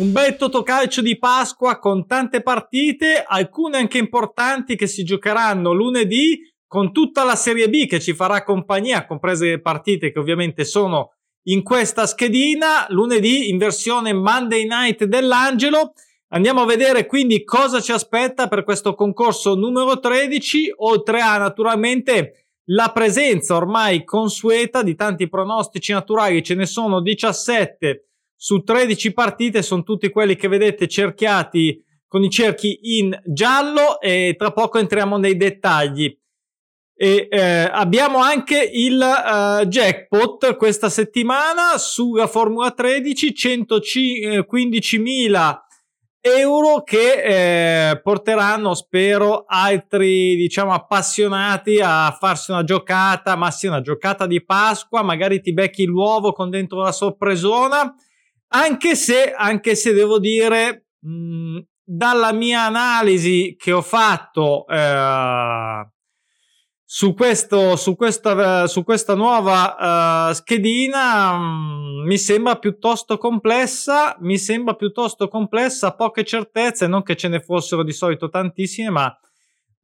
un bel totocalcio di Pasqua con tante partite, alcune anche importanti che si giocheranno lunedì con tutta la Serie B che ci farà compagnia, comprese le partite che ovviamente sono in questa schedina, lunedì in versione Monday Night dell'Angelo. Andiamo a vedere quindi cosa ci aspetta per questo concorso numero 13, oltre a naturalmente la presenza ormai consueta di tanti pronostici naturali, ce ne sono 17 su 13 partite, sono tutti quelli che vedete cerchiati con i cerchi in giallo e tra poco entriamo nei dettagli. E eh, abbiamo anche il uh, jackpot questa settimana sulla Formula 13, 115.000 euro che eh, porteranno, spero, altri diciamo appassionati a farsi una giocata, ma sì, una giocata di Pasqua, magari ti becchi l'uovo con dentro la sorpresona, anche se, anche se devo dire, mh, dalla mia analisi che ho fatto eh, su, questo, su, questa, su questa nuova uh, schedina um, mi sembra piuttosto complessa, mi sembra piuttosto complessa, poche certezze, non che ce ne fossero di solito tantissime, ma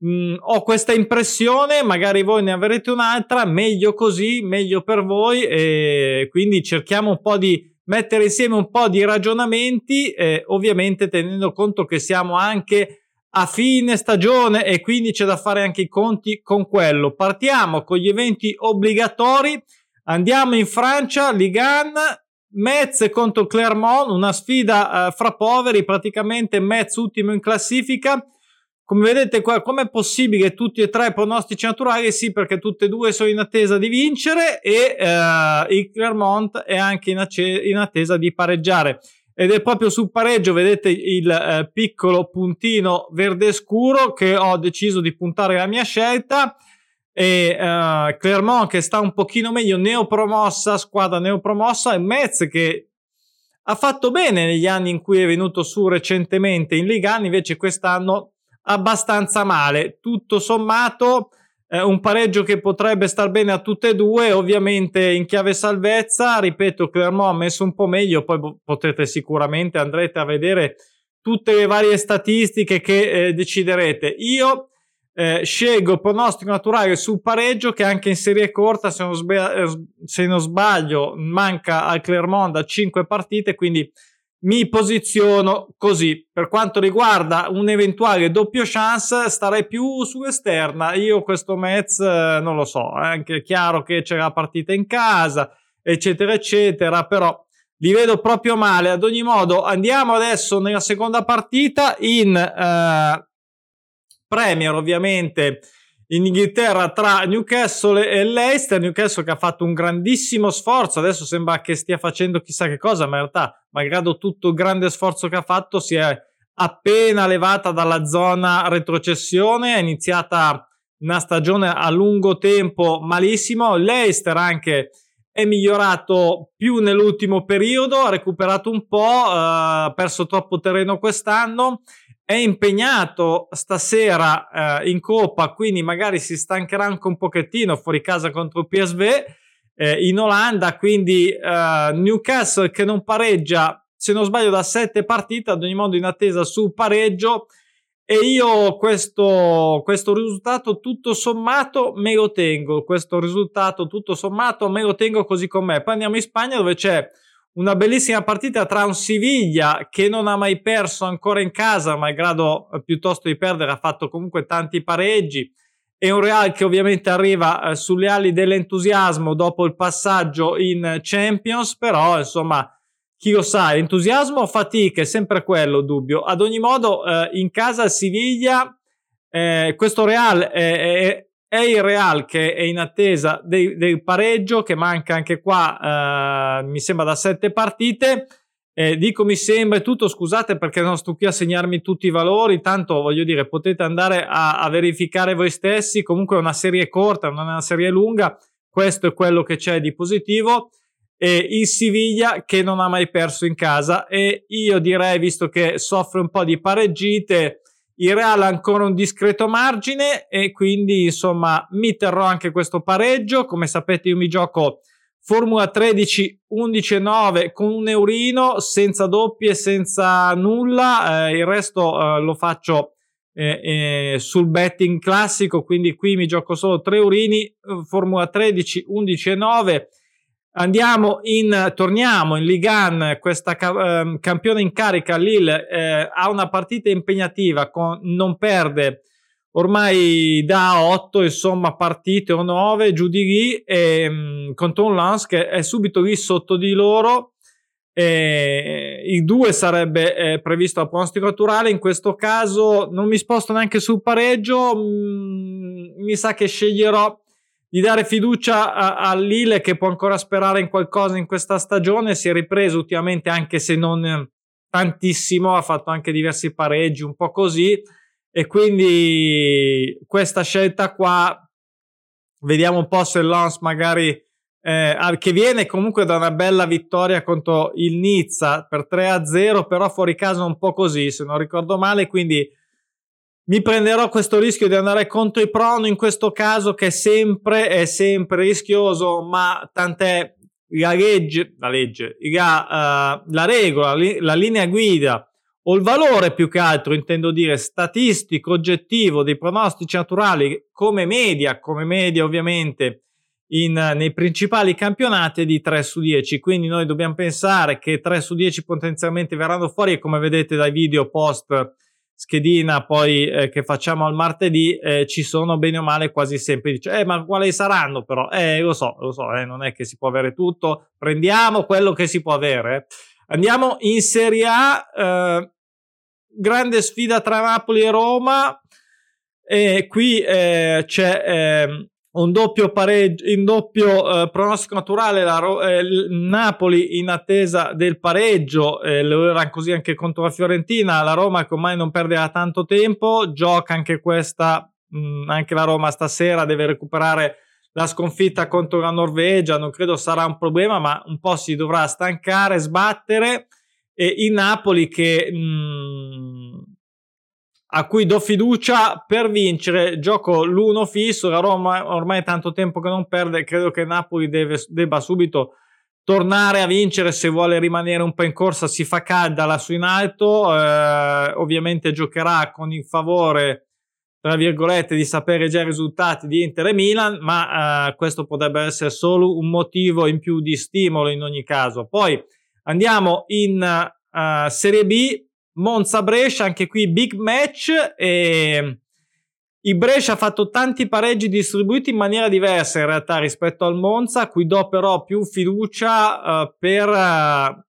um, ho questa impressione, magari voi ne avrete un'altra, meglio così, meglio per voi e quindi cerchiamo un po' di mettere insieme un po' di ragionamenti, eh, ovviamente tenendo conto che siamo anche a fine stagione e quindi c'è da fare anche i conti con quello. Partiamo con gli eventi obbligatori. Andiamo in Francia, Ligue 1, Metz contro Clermont, una sfida uh, fra poveri, praticamente Metz ultimo in classifica. Come vedete qua, com'è possibile tutti e tre pronostici naturali? Sì, perché tutte e due sono in attesa di vincere e uh, il Clermont è anche in, ace- in attesa di pareggiare ed è proprio sul pareggio, vedete il eh, piccolo puntino verde scuro che ho deciso di puntare la mia scelta e eh, Clermont che sta un pochino meglio, neopromossa, squadra neopromossa e Metz che ha fatto bene negli anni in cui è venuto su recentemente in Liga, invece quest'anno abbastanza male, tutto sommato eh, un pareggio che potrebbe star bene a tutte e due, ovviamente in chiave salvezza, ripeto, Clermont ha messo un po' meglio, poi potete sicuramente andrete a vedere tutte le varie statistiche che eh, deciderete. Io eh, scelgo pronostico naturale sul pareggio che anche in serie corta, se non, sba- eh, se non sbaglio, manca al Clermont da 5 partite, quindi mi posiziono così. Per quanto riguarda un eventuale doppio chance, starei più sull'esterna. Io questo Metz eh, non lo so, è anche chiaro che c'è la partita in casa, eccetera, eccetera, però li vedo proprio male. Ad ogni modo, andiamo adesso nella seconda partita in eh, Premier, ovviamente in Inghilterra tra Newcastle e Leicester. Newcastle che ha fatto un grandissimo sforzo, adesso sembra che stia facendo chissà che cosa, ma in realtà, malgrado tutto il grande sforzo che ha fatto, si è appena levata dalla zona retrocessione, è iniziata una stagione a lungo tempo malissimo. Leicester anche è migliorato più nell'ultimo periodo, ha recuperato un po', eh, ha perso troppo terreno quest'anno è impegnato stasera eh, in Coppa, quindi magari si stancherà anche un pochettino fuori casa contro PSV eh, in Olanda, quindi eh, Newcastle che non pareggia, se non sbaglio, da sette partite, ad ogni modo in attesa sul pareggio e io questo, questo risultato tutto sommato me lo tengo, questo risultato tutto sommato me lo tengo così com'è. Poi andiamo in Spagna dove c'è una bellissima partita tra un Siviglia che non ha mai perso ancora in casa, malgrado eh, piuttosto di perdere ha fatto comunque tanti pareggi, e un Real che ovviamente arriva eh, sulle ali dell'entusiasmo dopo il passaggio in Champions, però insomma chi lo sa, entusiasmo o fatica è sempre quello dubbio. Ad ogni modo eh, in casa Siviglia eh, questo Real è, è, è il Real che è in attesa del, pareggio, che manca anche qua, eh, mi sembra da sette partite. Eh, dico mi sembra tutto, scusate perché non sto qui a segnarmi tutti i valori, tanto voglio dire, potete andare a, a verificare voi stessi, comunque è una serie corta, non è una serie lunga, questo è quello che c'è di positivo. E il Siviglia che non ha mai perso in casa e io direi, visto che soffre un po' di pareggite, il Real ha ancora un discreto margine e quindi insomma mi terrò anche questo pareggio. Come sapete io mi gioco Formula 13 11 9 con un eurino senza doppie senza nulla eh, il resto eh, lo faccio eh, eh sul betting classico quindi qui mi gioco solo 3 eurini eh, Formula 13 11 9 andiamo in torniamo in Ligan questa eh, campione in carica Lille ha una partita impegnativa con, non perde ormai da 8 insomma partite o 9 giù di lì e, mh, contro un Lance che è subito lì sotto di loro e, il 2 sarebbe eh, previsto al pronostico naturale. In questo caso non mi sposto neanche sul pareggio mh, mi sa che sceglierò di dare fiducia a, a Lille che può ancora sperare in qualcosa in questa stagione. Si è ripreso ultimamente anche se non tantissimo ha fatto anche diversi pareggi un po' così. E quindi questa scelta qua, vediamo un po' se Lance magari, eh, che viene comunque da una bella vittoria contro il Nizza per 3-0, però fuori casa un po' così, se non ricordo male, quindi mi prenderò questo rischio di andare contro i prono in questo caso che è sempre, è sempre rischioso, ma tant'è la legge, la legge, la, uh, la regola, la linea guida o il valore più che altro, intendo dire, statistico, oggettivo dei pronostici naturali come media, come media ovviamente in, nei principali campionati è di 3 su 10. Quindi noi dobbiamo pensare che 3 su 10 potenzialmente verranno fuori e come vedete dai video post schedina poi eh, che facciamo al martedì eh, ci sono bene o male quasi sempre dice eh ma quali saranno però eh lo so lo so eh, non è che si può avere tutto prendiamo quello che si può avere andiamo in Serie A eh, grande sfida tra Napoli e Roma. E qui eh, c'è eh, un doppio pareggio, in doppio eh, pronostico naturale. La, eh, Napoli in attesa del pareggio, eh, lo era così anche contro la Fiorentina. La Roma, che ormai non perderà tanto tempo, gioca anche questa. Mh, anche la Roma stasera deve recuperare la sconfitta contro la Norvegia. Non credo sarà un problema, ma un po' si dovrà stancare, sbattere e il Napoli che mh, a cui do fiducia per vincere. Gioco l'uno fisso la Roma ormai è tanto tempo che non perde credo che Napoli deve, debba subito tornare a vincere se vuole rimanere un po' in corsa si fa calda lassù in alto eh, ovviamente giocherà con il favore tra virgolette di sapere già i risultati di Inter e Milan ma eh, questo potrebbe essere solo un motivo in più di stimolo in ogni caso. Poi Andiamo in uh, Serie B, Monza-Brescia, anche qui big match. E il Brescia ha fatto tanti pareggi distribuiti in maniera diversa in realtà rispetto al Monza, cui do però più fiducia uh, per, uh,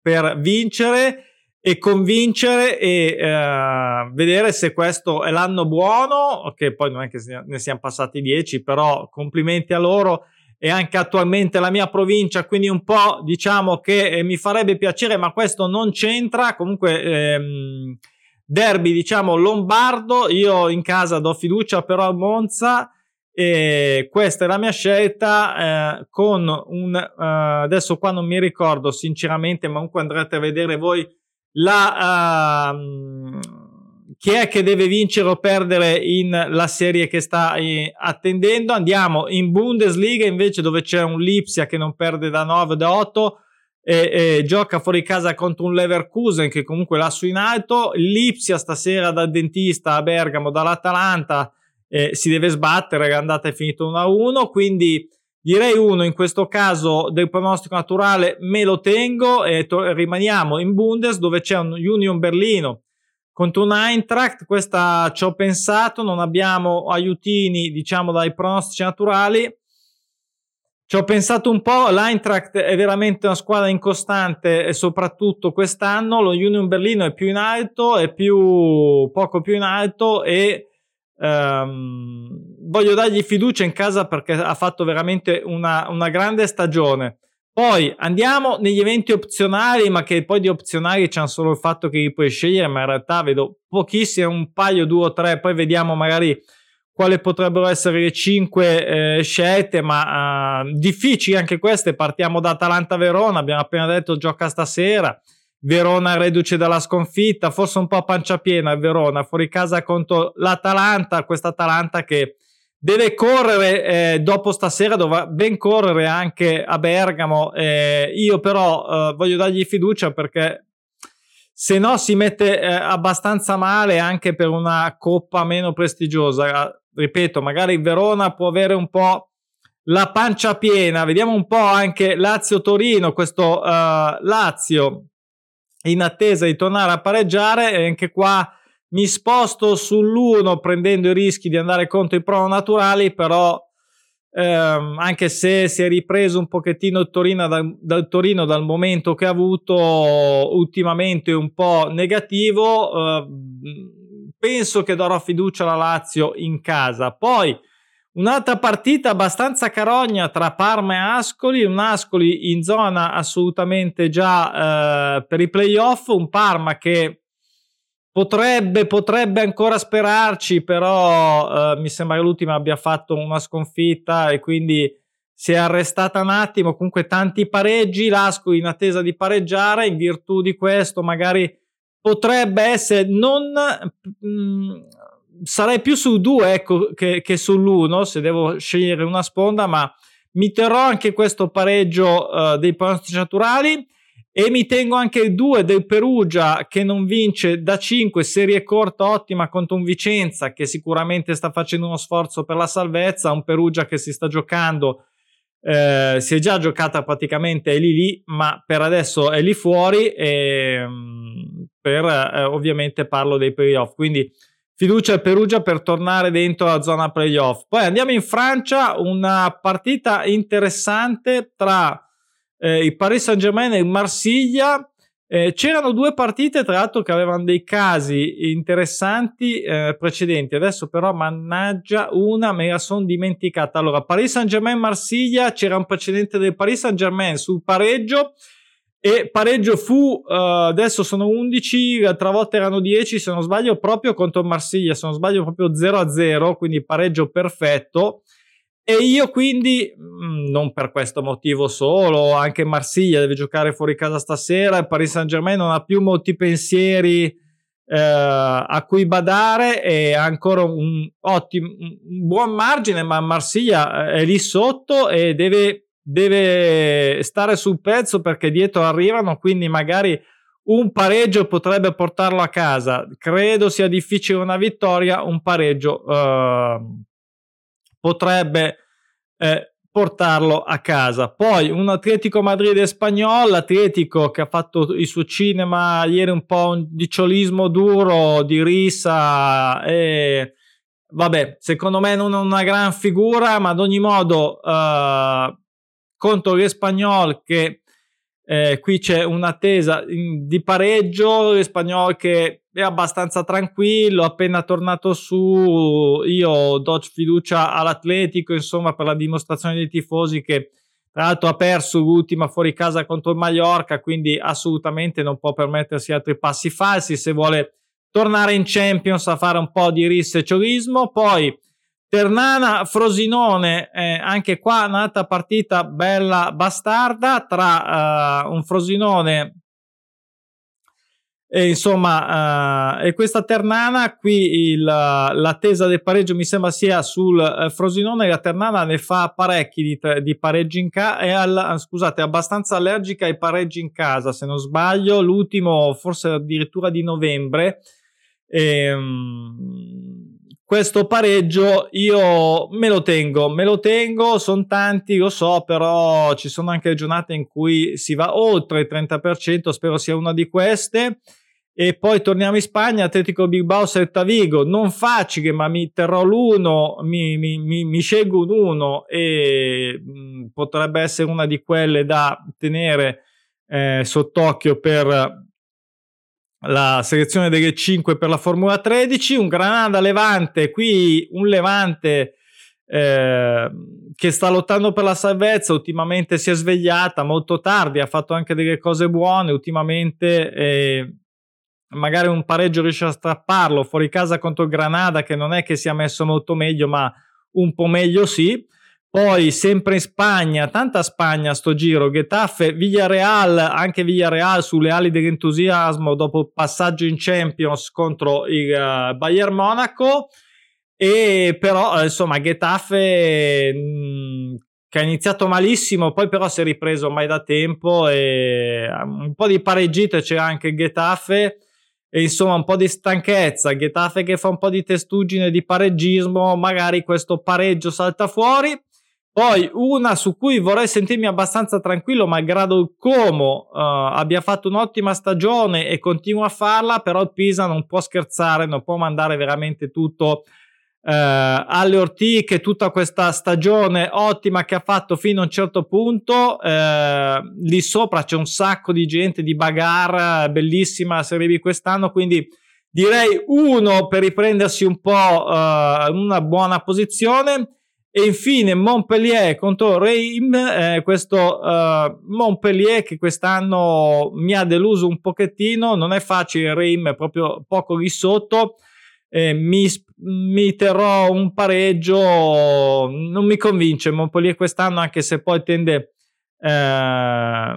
per vincere e convincere e uh, vedere se questo è l'anno buono, che poi non è che ne siamo passati dieci, però complimenti a loro e anche attualmente la mia provincia, quindi un po' diciamo che eh, mi farebbe piacere, ma questo non c'entra. Comunque, ehm, derby diciamo lombardo, io in casa do fiducia però a Monza. E questa è la mia scelta eh, con un uh, adesso qua non mi ricordo sinceramente ma comunque andrete a vedere voi la uh, chi è che deve vincere o perdere in la serie che sta eh, attendendo. Andiamo in Bundesliga invece dove c'è un Lipsia che non perde da 9 da 8 e, e gioca fuori casa contro un Leverkusen che comunque lassù in alto. Lipsia stasera dal dentista a Bergamo dall'Atalanta eh, si deve sbattere, è finita 1 a 1, quindi direi uno in questo caso del pronostico naturale me lo tengo e to- rimaniamo in Bundes dove c'è un Union Berlino contro un Eintracht, questa ci ho pensato, non abbiamo aiutini, diciamo, dai pronostici naturali. Ci ho pensato un po', l'Eintracht è veramente una squadra incostante e soprattutto quest'anno lo Union Berlino è più in alto, è più, poco più in alto e um, voglio dargli fiducia in casa perché ha fatto veramente una, una grande stagione. Poi andiamo negli eventi opzionali, ma che poi di opzionali c'è solo il fatto che li puoi scegliere, ma in realtà vedo pochissimi, un paio, due o tre, poi vediamo magari quali potrebbero essere le cinque eh, scelte, ma uh, difficili anche queste. Partiamo da Atalanta-Verona, abbiamo appena detto gioca stasera. Verona reduce dalla sconfitta, forse un po' a pancia piena il Verona, fuori casa contro l'Atalanta, questa Atalanta che deve correre eh, dopo stasera, dovrà ben correre anche a Bergamo. Eh, io però eh, voglio dargli fiducia perché se no si mette eh, abbastanza male anche per una coppa meno prestigiosa. Ripeto, magari il Verona può avere un po' la pancia piena. Vediamo un po' anche Lazio-Torino, questo uh, Lazio in attesa di tornare a pareggiare anche qua mi sposto sull'1 prendendo i rischi di andare contro i pro naturali, però ehm, anche se si è ripreso un pochettino il Torino dal, dal, Torino dal momento che ha avuto ultimamente un po' negativo, eh, penso che darò fiducia alla Lazio in casa. Poi Un'altra partita abbastanza carogna tra Parma e Ascoli, un Ascoli in zona assolutamente già eh, per i playoff, un Parma che potrebbe, potrebbe ancora sperarci, però eh, mi sembra che l'ultima abbia fatto una sconfitta e quindi si è arrestata un attimo, comunque tanti pareggi, l'Ascoli in attesa di pareggiare, in virtù di questo magari potrebbe essere non... Mh, mm, sarei più su due ecco, che, che sull'uno se devo scegliere una sponda, ma mi terrò anche questo pareggio uh, dei pronostici naturali e mi tengo anche 2 del Perugia che non vince da 5, serie corta ottima contro un Vicenza che sicuramente sta facendo uno sforzo per la salvezza, un Perugia che si sta giocando, eh, si è già giocata praticamente è lì lì, ma per adesso è lì fuori e mm, per eh, ovviamente parlo dei playoff, quindi fiducia al Perugia per tornare dentro la zona playoff. Poi andiamo in Francia, una partita interessante tra eh, il Paris Saint Germain e il Marsiglia. Eh, c'erano due partite, tra l'altro, che avevano dei casi interessanti eh, precedenti. Adesso, però, mannaggia, una me la sono dimenticata. Allora, Paris Saint Germain Marsiglia c'era un precedente del Paris Saint Germain sul pareggio e pareggio fu, uh, adesso sono 11, l'altra volta erano 10 se non sbaglio, proprio contro Marsiglia, se non sbaglio proprio 0-0, quindi pareggio perfetto. E io quindi, mm, non per questo motivo solo, anche Marsiglia deve giocare fuori casa stasera, il Paris Saint Germain non ha più molti pensieri eh, a cui badare e ha ancora un ottimo, un buon margine, ma Marsiglia è lì sotto e deve deve stare sul pezzo perché dietro arrivano, quindi magari un pareggio potrebbe portarlo a casa. Credo sia difficile una vittoria, un pareggio eh, potrebbe eh, portarlo a casa. Poi un Atletico Madrid e Spagnol, l'Atletico che ha fatto il suo cinema ieri un po' un dicciolismo duro di risa e vabbè, secondo me non è una gran figura, ma ad ogni modo eh, contro l'Espagnol che eh, qui c'è un'attesa di pareggio, l'Espagnol che è abbastanza tranquillo, appena tornato su, io do fiducia all'Atletico, insomma, per la dimostrazione dei tifosi che tra l'altro ha perso l'ultima fuori casa contro il Mallorca, quindi assolutamente non può permettersi altri passi falsi se vuole tornare in Champions a fare un po' di risseciorismo. Poi Ternana Frosinone, eh, anche qua un'altra partita bella bastarda tra uh, un Frosinone e insomma uh, e questa Ternana. Qui il, l'attesa del pareggio mi sembra sia sul uh, Frosinone. La Ternana ne fa parecchi di, di pareggi in casa è al, scusate è abbastanza allergica ai pareggi in casa se non sbaglio l'ultimo forse addirittura di novembre. E, um, questo pareggio io me lo tengo, me lo tengo, sono tanti, lo so, però ci sono anche giornate in cui si va oltre il 30%, spero sia una di queste. E poi torniamo in Spagna, Atletico Bilbao, Celta Vigo, non facile, ma mi terrò l'uno, mi, mi, mi, mi scelgo un uno e mh, potrebbe essere una di quelle da tenere eh, sott'occhio per la selezione delle 5 per la Formula 13, un Granada Levante, qui un Levante eh, che sta lottando per la salvezza, ultimamente si è svegliata molto tardi, ha fatto anche delle cose buone, ultimamente eh, magari un pareggio riesce a strapparlo fuori casa contro il Granada che non è che sia messo molto meglio, ma un po' meglio sì. Poi sempre in Spagna, tanta Spagna sto giro, Getafe, Villarreal, anche Villarreal sulle ali dell'entusiasmo dopo il passaggio in Champions contro il uh, Bayern Monaco e però insomma Getafe mh, che ha iniziato malissimo, poi però si è ripreso ormai da tempo e un po' di pareggito c'era anche Getafe e insomma un po' di stanchezza, Getafe che fa un po' di testuggine di pareggismo, magari questo pareggio salta fuori. Poi una su cui vorrei sentirmi abbastanza tranquillo, malgrado il Como uh, abbia fatto un'ottima stagione e continua a farla, però il Pisa non può scherzare, non può mandare veramente tutto eh, alle ortiche tutta questa stagione ottima che ha fatto fino a un certo punto. Eh, lì sopra c'è un sacco di gente di bagarre, bellissima Serie B quest'anno, quindi direi uno per riprendersi un po' eh, una buona posizione. E infine Montpellier contro Reim, eh, questo uh, Montpellier che quest'anno mi ha deluso un pochettino, non è facile, Reim è proprio poco lì sotto, eh, mi, mi, terrò un pareggio, non mi convince Montpellier quest'anno, anche se poi tende... Eh,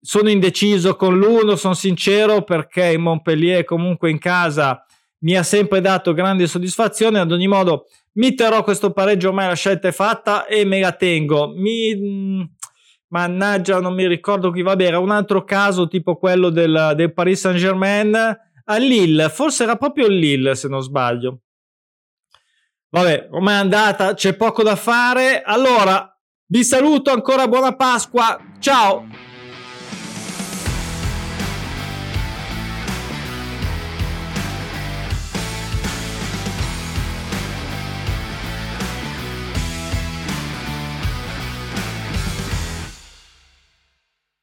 sono indeciso con l'uno, sono sincero perché Montpellier comunque in casa mi ha sempre dato grande soddisfazione. Ad ogni modo, mi terrò questo pareggio, ormai la scelta è fatta e me la tengo. Mi, mannaggia, non mi ricordo chi, vabbè, era un altro caso tipo quello del, del Paris Saint Germain a Lille, forse era proprio Lille se non sbaglio. Vabbè, ormai è andata, c'è poco da fare. Allora, vi saluto ancora, buona Pasqua, ciao!